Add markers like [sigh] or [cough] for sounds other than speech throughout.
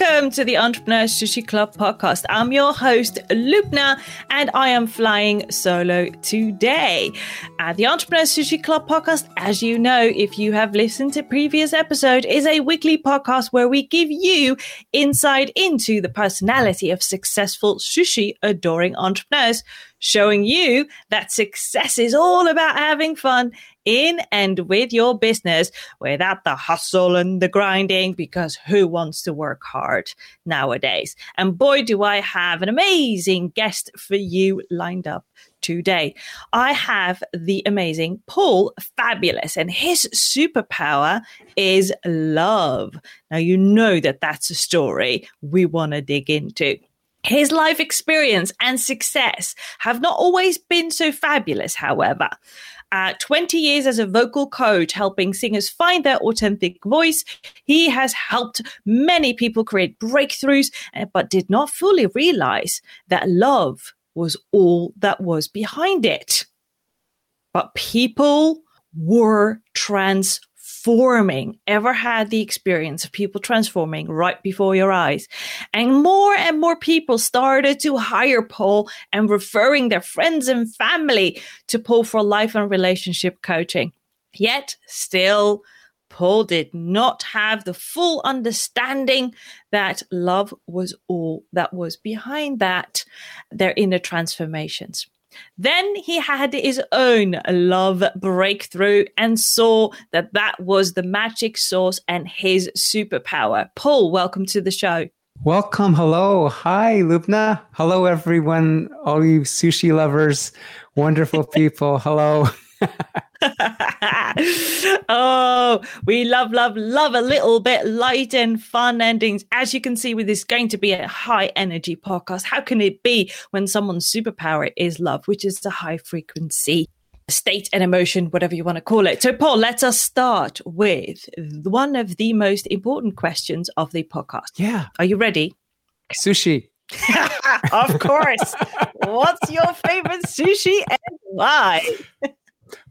Welcome to the Entrepreneur Sushi Club podcast. I'm your host, Lubna, and I am flying solo today. At the Entrepreneur Sushi Club podcast, as you know, if you have listened to previous episode, is a weekly podcast where we give you insight into the personality of successful sushi adoring entrepreneurs showing you that success is all about having fun in and with your business without the hustle and the grinding because who wants to work hard nowadays? And boy, do I have an amazing guest for you lined up today. I have the amazing Paul Fabulous, and his superpower is love. Now, you know that that's a story we want to dig into. His life experience and success have not always been so fabulous, however. Uh, 20 years as a vocal coach, helping singers find their authentic voice. He has helped many people create breakthroughs, uh, but did not fully realize that love was all that was behind it. But people were trans transforming, ever had the experience of people transforming right before your eyes? And more and more people started to hire Paul and referring their friends and family to Paul for life and relationship coaching. Yet, still, Paul did not have the full understanding that love was all that was behind that, their inner transformations. Then he had his own love breakthrough and saw that that was the magic source and his superpower. Paul, welcome to the show. Welcome. Hello. Hi, Lubna. Hello, everyone. All you sushi lovers, wonderful [laughs] people. Hello. [laughs] oh, we love, love, love a little bit light and fun endings. As you can see, with this going to be a high energy podcast, how can it be when someone's superpower is love, which is a high frequency state and emotion, whatever you want to call it? So, Paul, let us start with one of the most important questions of the podcast. Yeah. Are you ready? Sushi. [laughs] of course. [laughs] What's your favorite sushi and why?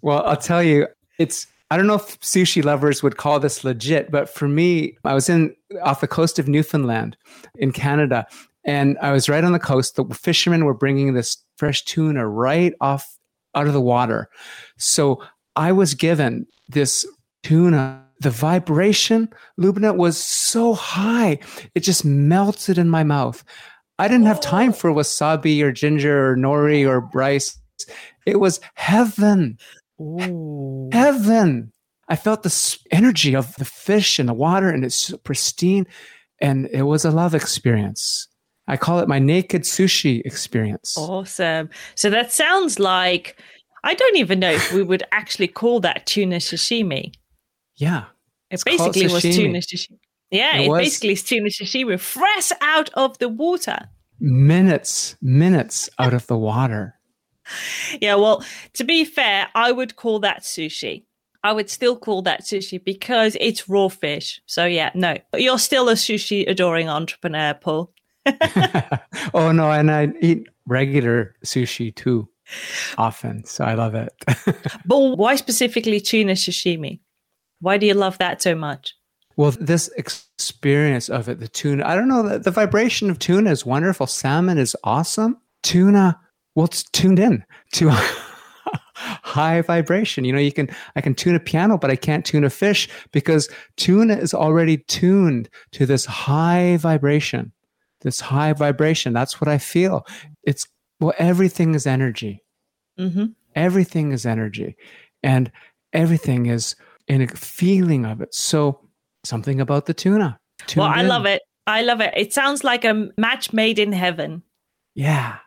Well, I'll tell you, it's I don't know if sushi lovers would call this legit, but for me, I was in off the coast of Newfoundland in Canada, and I was right on the coast. The fishermen were bringing this fresh tuna right off out of the water. So I was given this tuna. The vibration, Lubna, was so high. It just melted in my mouth. I didn't have time oh. for wasabi or ginger or nori or rice. It was heaven. Ooh. Heaven. I felt the energy of the fish and the water, and it's pristine. And it was a love experience. I call it my naked sushi experience. Awesome. So that sounds like I don't even know if we would actually call that tuna sashimi. Yeah. It basically was tuna sashimi. Yeah, it, it basically is tuna sashimi fresh out of the water. Minutes, minutes out of the water [laughs] yeah, well, to be fair, I would call that sushi. I would still call that sushi because it's raw fish. So yeah, no, you're still a sushi adoring entrepreneur, Paul. [laughs] [laughs] oh no, and I eat regular sushi too often, so I love it. but why specifically tuna sashimi? Why do you love that so much? Well, this experience of it, the tuna, I don't know, the, the vibration of tuna is wonderful. Salmon is awesome. Tuna, well, it's tuned in to [laughs] high vibration. You know, you can I can tune a piano, but I can't tune a fish because tuna is already tuned to this high vibration. This high vibration. That's what I feel. It's well, everything is energy. Mm-hmm. Everything is energy, and everything is in a feeling of it. So something about the tuna. Tuned well, I in. love it. I love it. It sounds like a match made in heaven. Yeah,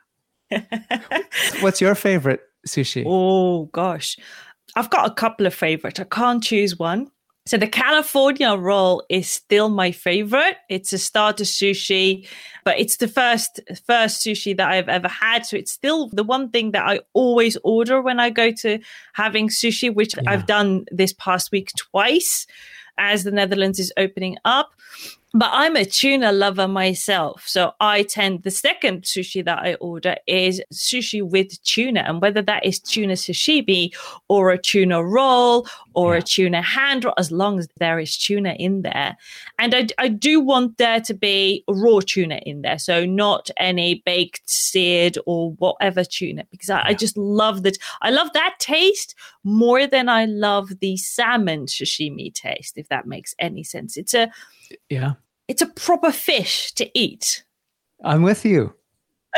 [laughs] What's your favorite sushi? Oh gosh, I've got a couple of favorites. I can't choose one. So the California roll is still my favorite. It's a starter sushi, but it's the first first sushi that I've ever had. So it's still the one thing that I always order when I go to having sushi, which yeah. I've done this past week twice as the Netherlands is opening up but I'm a tuna lover myself. So I tend, the second sushi that I order is sushi with tuna. And whether that is tuna sashimi or a tuna roll or Yeah. a tuna hand roll, as long as there is tuna in there. And I, I do want there to be raw tuna in there. So not any baked, seared, or whatever tuna, because I, I just love that. I love that taste more than I love the salmon sashimi taste, if that makes any sense. It's a Yeah. it's a proper fish to eat. I'm with you.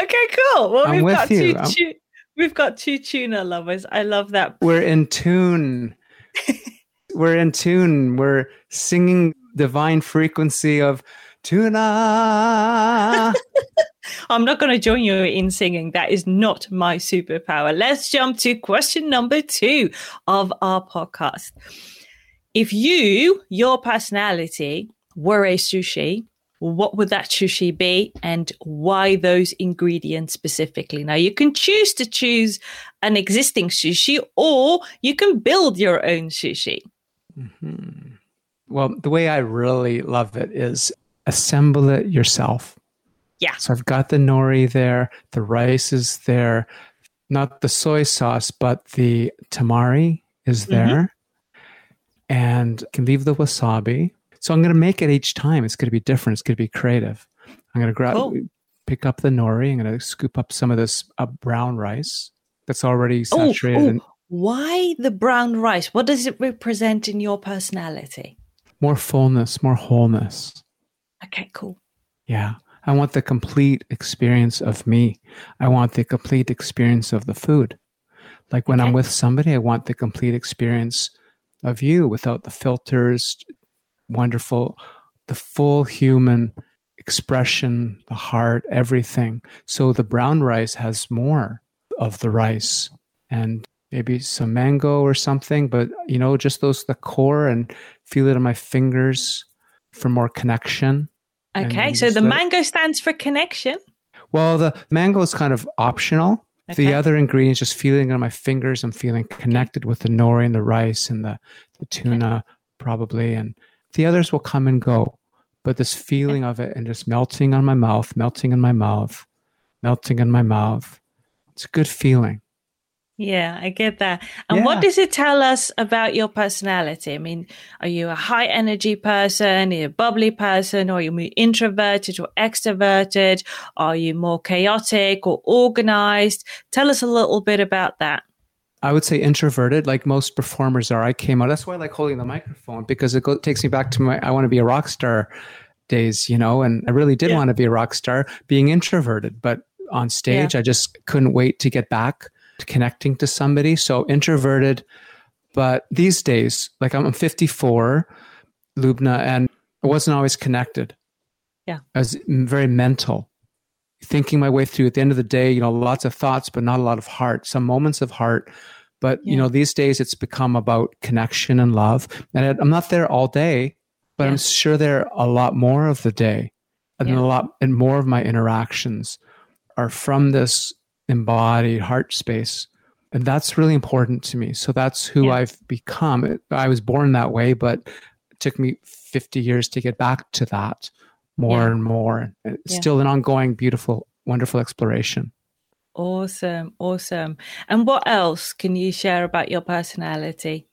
Okay, cool. Well, I'm we've got you. two, tu- we've got two tuna lovers. I love that. We're in tune. [laughs] We're in tune. We're singing divine frequency of tuna. [laughs] I'm not going to join you in singing. That is not my superpower. Let's jump to question number two of our podcast. If you, your personality, were a sushi, what would that sushi be and why those ingredients specifically? Now, you can choose to choose an existing sushi or you can build your own sushi. Mhm. Well, the way I really love it is assemble it yourself. Yeah. So I've got the nori there, the rice is there, not the soy sauce, but the tamari is Mhm. there. And can leave the wasabi. So I'm going to make it each time. It's going to be different. It's going to be creative. I'm going to grab, Cool. pick up the nori. I'm going to scoop up some of this uh, brown rice that's already saturated. oh, in why the brown rice? What does it represent in your personality? more fullness, more wholeness. Okay, cool. Yeah. I want the complete experience of me. I want the complete experience of the food. Like when I'm with somebody, I want the complete experience of you without the filters, wonderful, the full human expression, the heart, everything. So the brown rice has more of the rice and maybe some mango or something, but you know, just those, the core and feel it on my fingers for more connection. Okay, so the mango stands for connection. Well, the mango is kind of optional. Okay. The other ingredients, just feeling on my fingers, I'm feeling connected with the nori and the rice and the, the tuna, probably. And the others will come and go. But this feeling of it and just melting on my mouth, melting in my mouth, melting in my mouth. It's a good feeling. Yeah, I get that. And what does it tell us about your personality? I mean, are you a high energy person? Are you a bubbly person? Or are you more introverted or extroverted? Are you more chaotic or organized? Tell us a little bit about that. I would say introverted, like most performers are. I came out. That's why I like holding the microphone because it go, takes me back to my I want to be a rock star days, you know. And I really did Yeah. want to be a rock star, being introverted. But on stage, I just couldn't wait to get back to connecting to somebody. So introverted. But these days, like I'm 54, Lubna, and I wasn't always connected. Yeah. I was very mental thinking my way through at the end of the day you know lots of thoughts but not a lot of heart some moments of heart but you know these days it's become about connection and love and i'm not there all day but Yeah. i'm sure there a lot more of the day and Yeah. a lot and more of my interactions are from this embodied heart space and that's really important to me so that's who Yeah. i've become i was born that way but it took me 50 years to get back to that more Yeah. and more it's Yeah. still an ongoing beautiful wonderful exploration Awesome, awesome. And what else can you share about your personality?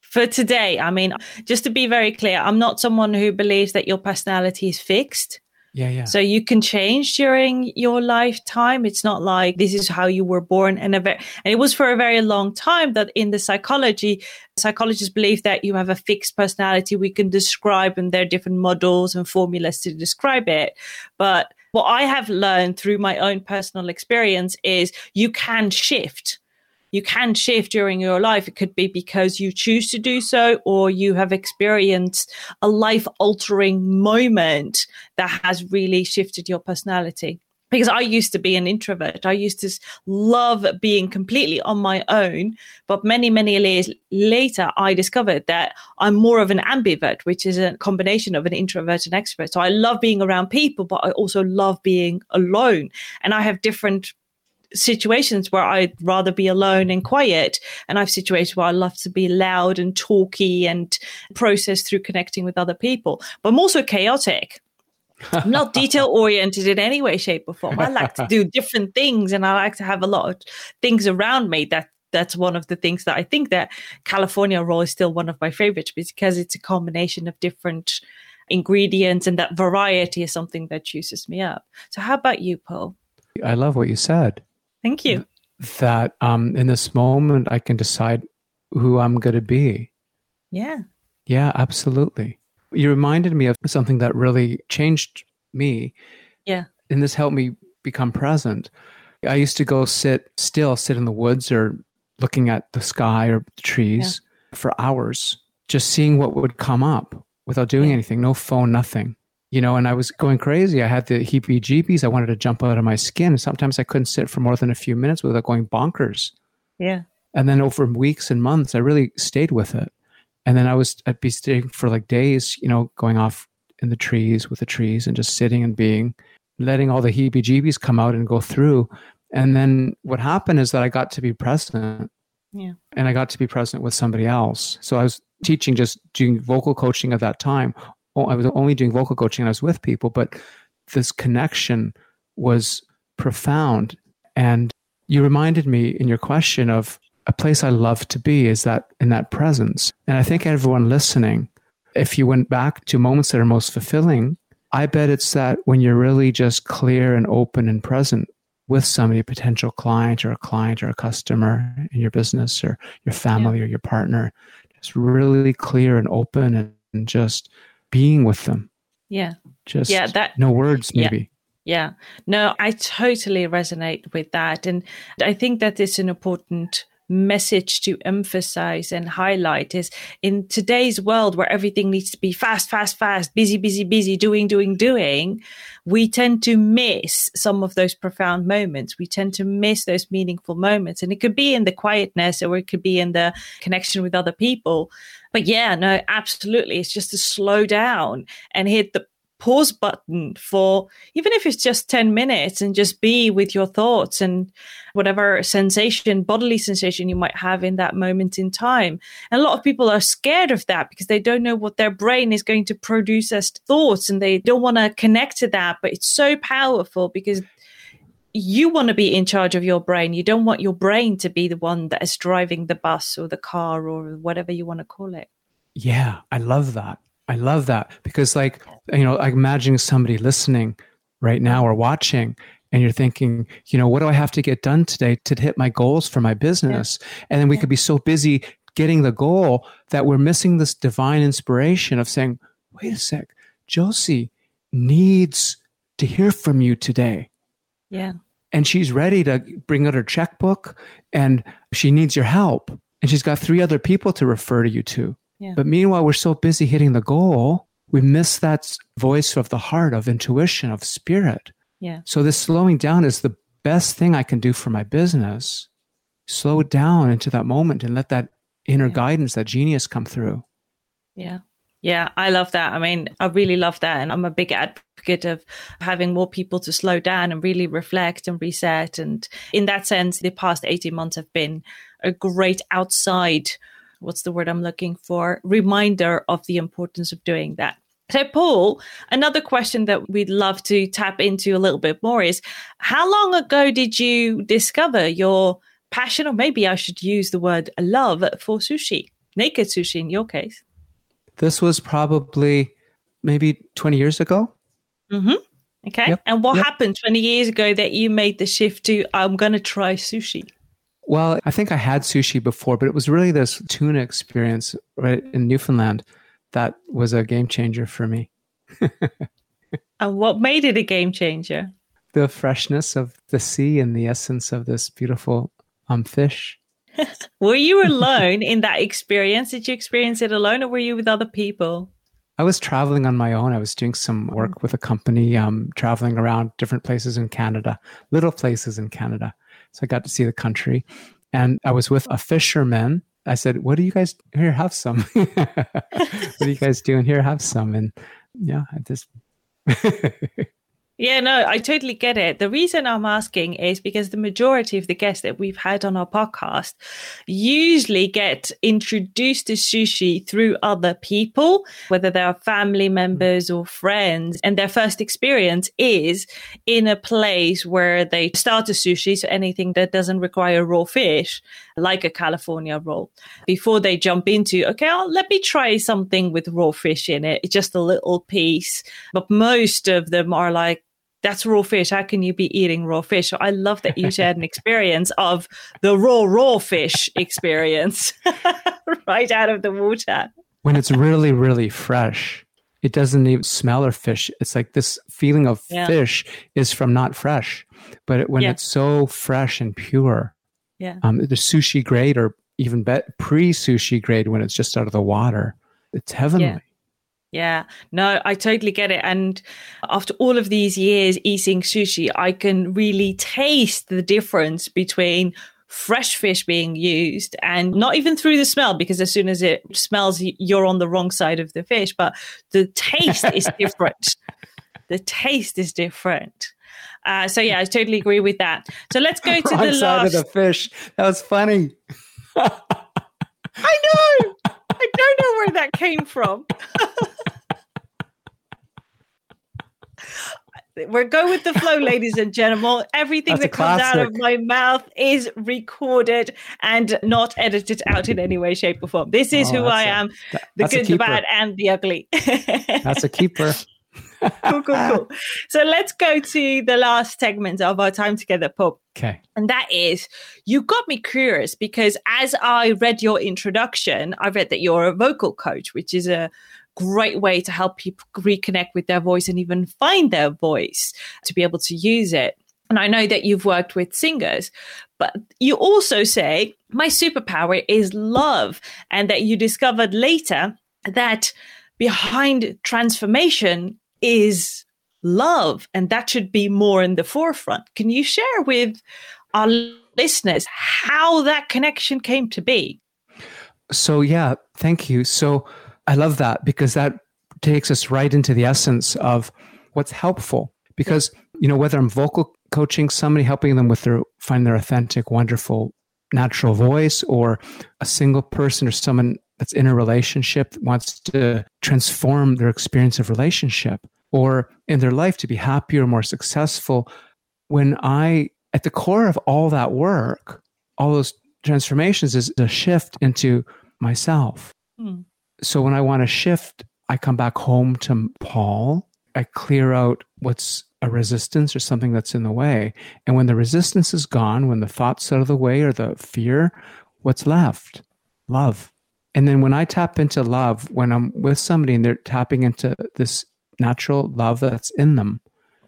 For today, I mean, just to be very clear, I'm not someone who believes that your personality is fixed. yeah yeah So you can change during your lifetime. It's not like this is how you were born. And, a ve- and it was for a very long time that in the psychology, psychologists believe that you have a fixed personality we can describe, and there are different models and formulas to describe it. But what I have learned through my own personal experience is you can shift you can shift during your life. It could be because you choose to do so, or you have experienced a life altering moment that has really shifted your personality. Because I used to be an introvert. I used to love being completely on my own. But many, many years later, I discovered that I'm more of an ambivert, which is a combination of an introvert and extrovert. So I love being around people, but I also love being alone. And I have different situations where I'd rather be alone and quiet. And I've situations where I love to be loud and talky and process through connecting with other people. But I'm also chaotic. I'm not [laughs] detail oriented in any way, shape, or form. I like to do [laughs] different things and I like to have a lot of things around me that that's one of the things that I think that California roll is still one of my favorites because it's a combination of different ingredients and that variety is something that juices me up. So how about you, Paul? I love what you said. Thank you. That um, in this moment, I can decide who I'm going to be. Yeah. Yeah, absolutely. You reminded me of something that really changed me. Yeah. And this helped me become present. I used to go sit still, sit in the woods or looking at the sky or the trees yeah. for hours, just seeing what would come up without doing yeah. anything, no phone, nothing. You know, and I was going crazy. I had the heebie jeebies. I wanted to jump out of my skin. Sometimes I couldn't sit for more than a few minutes without going bonkers. Yeah. And then over weeks and months, I really stayed with it. And then I was, I'd be staying for like days, you know, going off in the trees with the trees and just sitting and being, letting all the heebie jeebies come out and go through. And then what happened is that I got to be present. Yeah. And I got to be present with somebody else. So I was teaching, just doing vocal coaching at that time. Oh, I was only doing vocal coaching and I was with people, but this connection was profound. And you reminded me in your question of a place I love to be is that in that presence. And I think everyone listening, if you went back to moments that are most fulfilling, I bet it's that when you're really just clear and open and present with somebody, a potential client or a client or a customer in your business or your family yeah. or your partner, just really clear and open and, and just being with them. Yeah. Just yeah, that, no words, maybe. Yeah. yeah. No, I totally resonate with that. And I think that is an important message to emphasize and highlight is in today's world where everything needs to be fast, fast, fast, busy, busy, busy, doing, doing, doing, we tend to miss some of those profound moments. We tend to miss those meaningful moments. And it could be in the quietness or it could be in the connection with other people. But yeah, no, absolutely. It's just to slow down and hit the pause button for even if it's just 10 minutes and just be with your thoughts and whatever sensation, bodily sensation you might have in that moment in time. And a lot of people are scared of that because they don't know what their brain is going to produce as thoughts and they don't want to connect to that. But it's so powerful because you want to be in charge of your brain. You don't want your brain to be the one that is driving the bus or the car or whatever you want to call it. Yeah, I love that. I love that because, like, you know, I'm imagining somebody listening right now or watching, and you're thinking, you know, what do I have to get done today to hit my goals for my business? Yeah. And then we yeah. could be so busy getting the goal that we're missing this divine inspiration of saying, wait a sec, Josie needs to hear from you today. Yeah. And she's ready to bring out her checkbook and she needs your help. And she's got three other people to refer to you to. But meanwhile, we're so busy hitting the goal, we miss that voice of the heart, of intuition, of spirit. Yeah. So this slowing down is the best thing I can do for my business. Slow down into that moment and let that inner yeah. guidance, that genius come through. Yeah. Yeah, I love that. I mean, I really love that. And I'm a big advocate of having more people to slow down and really reflect and reset. And in that sense, the past 18 months have been a great outside what's the word I'm looking for? Reminder of the importance of doing that. So, Paul, another question that we'd love to tap into a little bit more is how long ago did you discover your passion, or maybe I should use the word love for sushi, naked sushi in your case? This was probably maybe 20 years ago. Mm-hmm. Okay. Yep. And what yep. happened 20 years ago that you made the shift to, I'm going to try sushi? Well, I think I had sushi before, but it was really this tuna experience right in Newfoundland that was a game changer for me. [laughs] and what made it a game changer? The freshness of the sea and the essence of this beautiful um, fish. [laughs] were you alone in that experience? Did you experience it alone or were you with other people? I was traveling on my own. I was doing some work with a company, um, traveling around different places in Canada, little places in Canada. So I got to see the country. And I was with a fisherman. I said, What do you guys here? Have some. [laughs] what are you guys doing here? Have some. And yeah, I just Yeah, no, I totally get it. The reason I'm asking is because the majority of the guests that we've had on our podcast usually get introduced to sushi through other people, whether they are family mm-hmm. members or friends. And their first experience is in a place where they start a sushi, so anything that doesn't require raw fish. Like a California roll before they jump into, okay, I'll, let me try something with raw fish in it, just a little piece. But most of them are like, that's raw fish. How can you be eating raw fish? So I love that you shared an [laughs] experience of the raw, raw fish experience [laughs] right out of the water. When it's really, really fresh, it doesn't even smell or fish. It's like this feeling of yeah. fish is from not fresh. But when yeah. it's so fresh and pure, yeah, um, the sushi grade or even be- pre sushi grade when it's just out of the water, it's heavenly. Yeah. Yeah, no, I totally get it. And after all of these years eating sushi, I can really taste the difference between fresh fish being used and not even through the smell, because as soon as it smells, you're on the wrong side of the fish, but the taste is [laughs] different. The taste is different. Uh, so yeah, I totally agree with that. So let's go to wrong [laughs] the side last. of the fish. That was funny. I know. I don't know where that came from. [laughs] We're going with the flow, ladies and gentlemen. Everything That's that comes out of my mouth is recorded and not edited out in any way, shape, or form. This is oh, who I a, am the good, the bad, and the ugly. [laughs] that's a keeper. [laughs] cool, cool, cool. So let's go to the last segment of our time together, Pop. Okay. And that is, you got me curious because as I read your introduction, I read that you're a vocal coach, which is a great way to help people reconnect with their voice and even find their voice to be able to use it. And I know that you've worked with singers, but you also say, my superpower is love. And that you discovered later that behind transformation is love. And that should be more in the forefront. Can you share with our listeners how that connection came to be? So, yeah, thank you. So, I love that because that takes us right into the essence of what's helpful. Because, you know, whether I'm vocal coaching somebody, helping them with their find their authentic, wonderful, natural voice, or a single person or someone that's in a relationship that wants to transform their experience of relationship or in their life to be happier, more successful. When I, at the core of all that work, all those transformations is a shift into myself. Hmm so when I want to shift, I come back home to Paul. I clear out what's a resistance or something that's in the way. And when the resistance is gone, when the thoughts out of the way or the fear, what's left? Love. And then when I tap into love, when I'm with somebody and they're tapping into this natural love that's in them,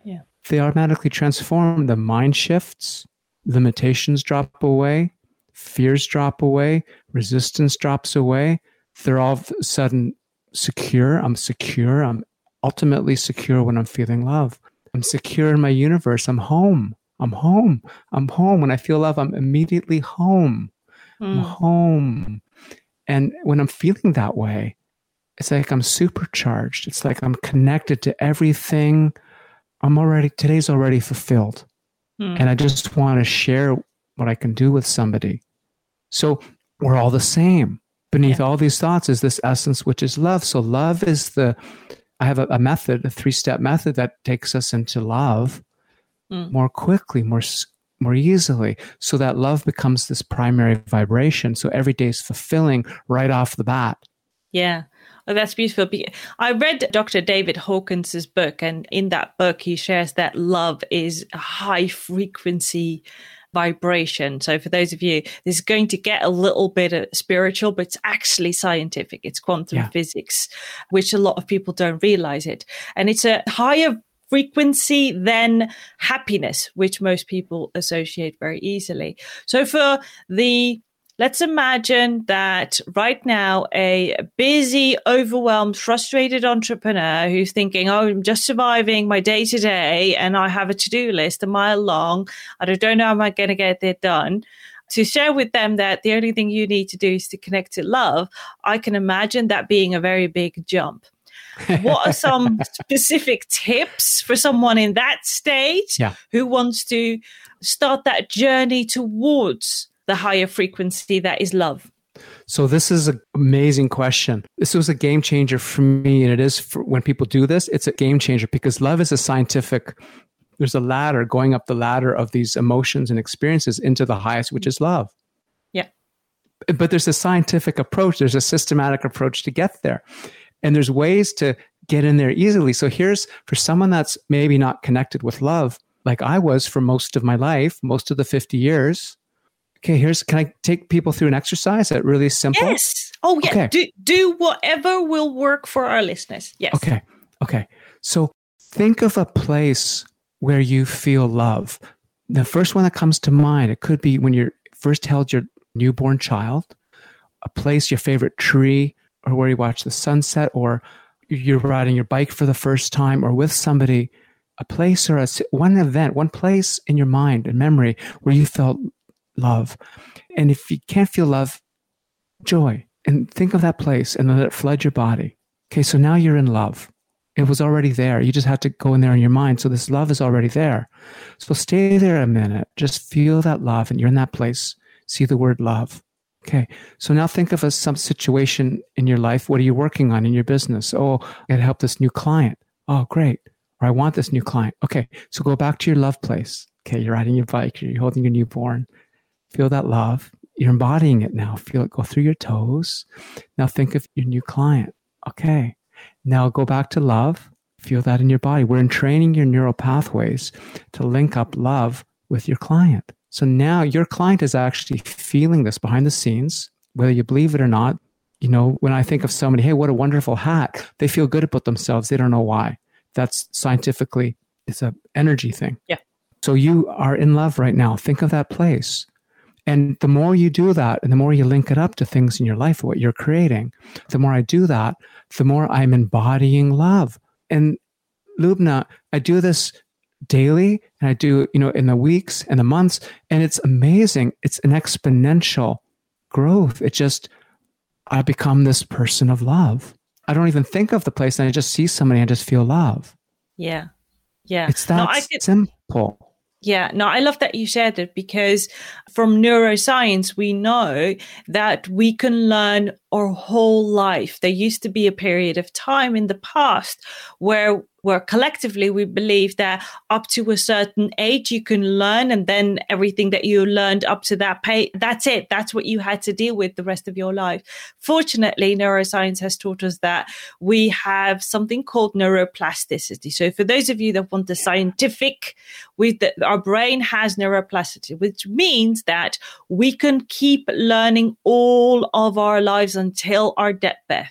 yeah. they automatically transform. The mind shifts, limitations drop away, fears drop away, resistance drops away they're all of a sudden secure. I'm secure. I'm ultimately secure when I'm feeling love. I'm secure in my universe. I'm home. I'm home. I'm home. When I feel love, I'm immediately home. Mm. I'm home. And when I'm feeling that way, it's like I'm supercharged. It's like I'm connected to everything. I'm already, today's already fulfilled. Mm. And I just want to share what I can do with somebody. So we're all the same beneath yeah. all these thoughts is this essence, which is love. So, love is the, I have a, a method, a three step method that takes us into love mm. more quickly, more more easily so that love becomes this primary vibration so every day is fulfilling right off the bat yeah oh, that's beautiful i read dr david hawkins's book and in that book he shares that love is a high frequency vibration. So for those of you, this is going to get a little bit spiritual, but it's actually scientific. It's quantum yeah. physics, which a lot of people don't realize it. And it's a higher frequency than happiness, which most people associate very easily. So for the Let's imagine that right now a busy, overwhelmed, frustrated entrepreneur who's thinking, Oh, I'm just surviving my day to day and I have a to do list a mile long. I don't know how I'm going to get it done. To share with them that the only thing you need to do is to connect to love, I can imagine that being a very big jump. What are some [laughs] specific tips for someone in that state yeah. who wants to start that journey towards the higher frequency that is love? So this is an amazing question. This was a game changer for me, and it is for when people do this. It's a game changer because love is a scientific. There's a ladder going up the ladder of these emotions and experiences into the highest, which is love. Yeah. but there's a scientific approach, there's a systematic approach to get there. And there's ways to get in there easily. So here's for someone that's maybe not connected with love, like I was for most of my life, most of the 50 years. Okay, here's can I take people through an exercise that really simple? Yes. Oh yeah. Okay. Do do whatever will work for our listeners. Yes. Okay. Okay. So think of a place where you feel love. The first one that comes to mind, it could be when you first held your newborn child, a place, your favorite tree, or where you watch the sunset, or you're riding your bike for the first time, or with somebody, a place or a one event, one place in your mind and memory where you felt love. And if you can't feel love, joy. And think of that place and let it flood your body. Okay, so now you're in love. It was already there. You just had to go in there in your mind. So this love is already there. So stay there a minute. Just feel that love, and you're in that place. See the word love. Okay. So now think of a, some situation in your life. What are you working on in your business? Oh, I got to help this new client. Oh, great. Or I want this new client. Okay. So go back to your love place. Okay. You're riding your bike. You're holding your newborn. Feel that love. You're embodying it now. Feel it go through your toes. Now think of your new client. Okay. Now go back to love. Feel that in your body. We're in training your neural pathways to link up love with your client. So now your client is actually feeling this behind the scenes, whether you believe it or not. You know, when I think of somebody, hey, what a wonderful hack, they feel good about themselves. They don't know why. That's scientifically, it's an energy thing. Yeah. So you are in love right now. Think of that place. And the more you do that, and the more you link it up to things in your life, what you're creating, the more I do that, the more I'm embodying love. And Lubna, I do this daily and I do, you know, in the weeks and the months, and it's amazing. It's an exponential growth. It just, I become this person of love. I don't even think of the place and I just see somebody and I just feel love. Yeah. Yeah. It's that no, simple. Yeah, no, I love that you shared it because from neuroscience, we know that we can learn our whole life. There used to be a period of time in the past where where collectively we believe that up to a certain age you can learn and then everything that you learned up to that pay that's it. That's what you had to deal with the rest of your life. Fortunately neuroscience has taught us that we have something called neuroplasticity. So for those of you that want the scientific with the, our brain has neuroplasticity which means that we can keep learning all of our lives until our deathbed.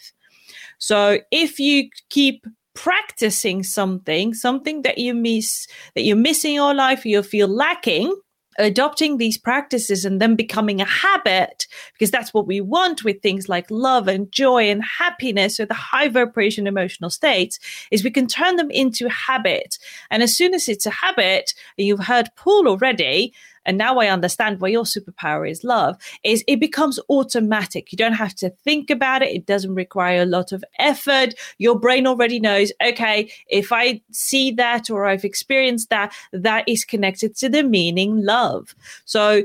So if you keep practicing something, something that you miss, that you're missing your life, you feel lacking, adopting these practices and then becoming a habit, because that's what we want with things like love and joy and happiness or the high vibration emotional states, is we can turn them into habit. And as soon as it's a habit, and you've heard Paul already, and now I understand why your superpower is love, is it becomes automatic. You don't have to think about it. It doesn't require a lot of effort. Your brain already knows, okay, if I see that or I've experienced that, that is connected to the meaning love. So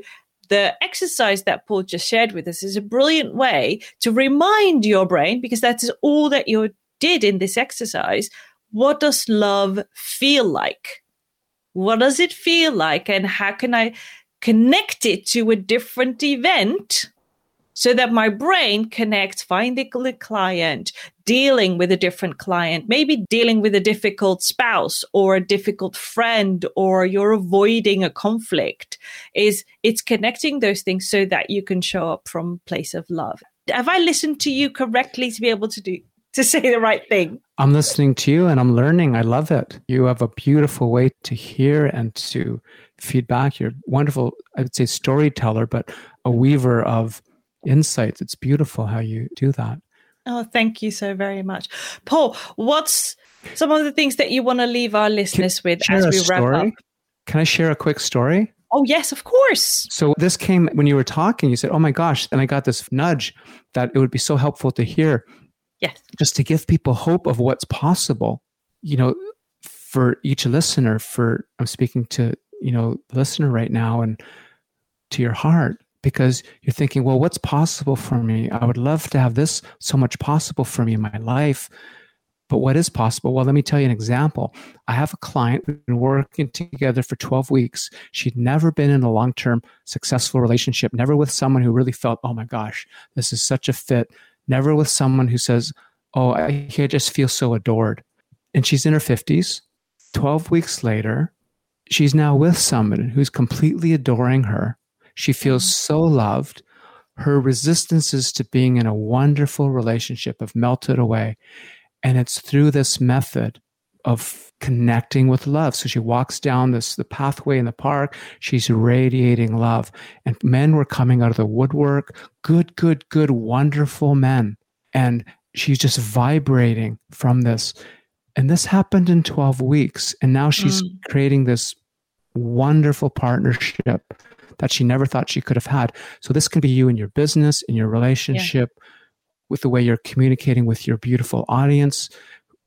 the exercise that Paul just shared with us is a brilliant way to remind your brain, because that is all that you did in this exercise. What does love feel like? What does it feel like? And how can I connect it to a different event so that my brain connects finding a client, dealing with a different client, maybe dealing with a difficult spouse or a difficult friend, or you're avoiding a conflict, is it's connecting those things so that you can show up from place of love. Have I listened to you correctly to be able to do to say the right thing. I'm listening to you and I'm learning. I love it. You have a beautiful way to hear and to feedback. You're wonderful, I would say, storyteller, but a weaver of insights. It's beautiful how you do that. Oh, thank you so very much. Paul, what's some of the things that you want to leave our listeners Can with as we wrap up? Can I share a quick story? Oh, yes, of course. So this came when you were talking, you said, Oh my gosh. And I got this nudge that it would be so helpful to hear Yes. Just to give people hope of what's possible. You know, for each listener, for I'm speaking to, you know, the listener right now and to your heart because you're thinking, well, what's possible for me? I would love to have this so much possible for me in my life. But what is possible? Well, let me tell you an example. I have a client we've been working together for 12 weeks. She'd never been in a long term successful relationship, never with someone who really felt, oh my gosh, this is such a fit, never with someone who says, oh, I, I just feel so adored. And she's in her 50s. 12 weeks later, she's now with someone who's completely adoring her. She feels mm. so loved. Her resistances to being in a wonderful relationship have melted away. And it's through this method of connecting with love. So she walks down this the pathway in the park. She's radiating love. And men were coming out of the woodwork. Good, good, good, wonderful men. And she's just vibrating from this. And this happened in 12 weeks. And now she's mm. creating this wonderful partnership that she never thought she could have had. So this can be you in your business, in your relationship. Yeah with the way you're communicating with your beautiful audience,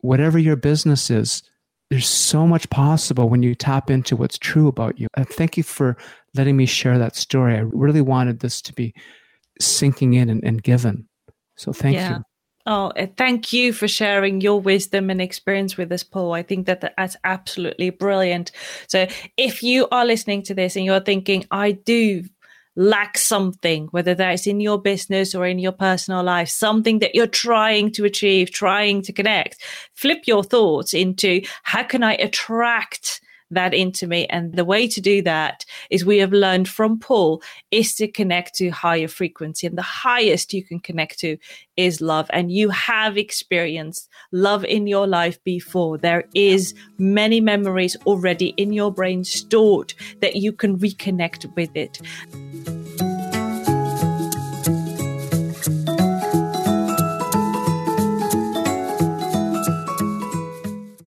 whatever your business is, there's so much possible when you tap into what's true about you. And thank you for letting me share that story. I really wanted this to be sinking in and, and given. So thank yeah. you. Oh, eh, thank you for sharing your wisdom and experience with us, Paul. I think that that's absolutely brilliant. So, if you are listening to this and you're thinking, I do lack something, whether that is in your business or in your personal life, something that you're trying to achieve, trying to connect, flip your thoughts into how can I attract that into me. And the way to do that is we have learned from Paul is to connect to higher frequency. And the highest you can connect to is love. And you have experienced love in your life before. There is many memories already in your brain stored that you can reconnect with it.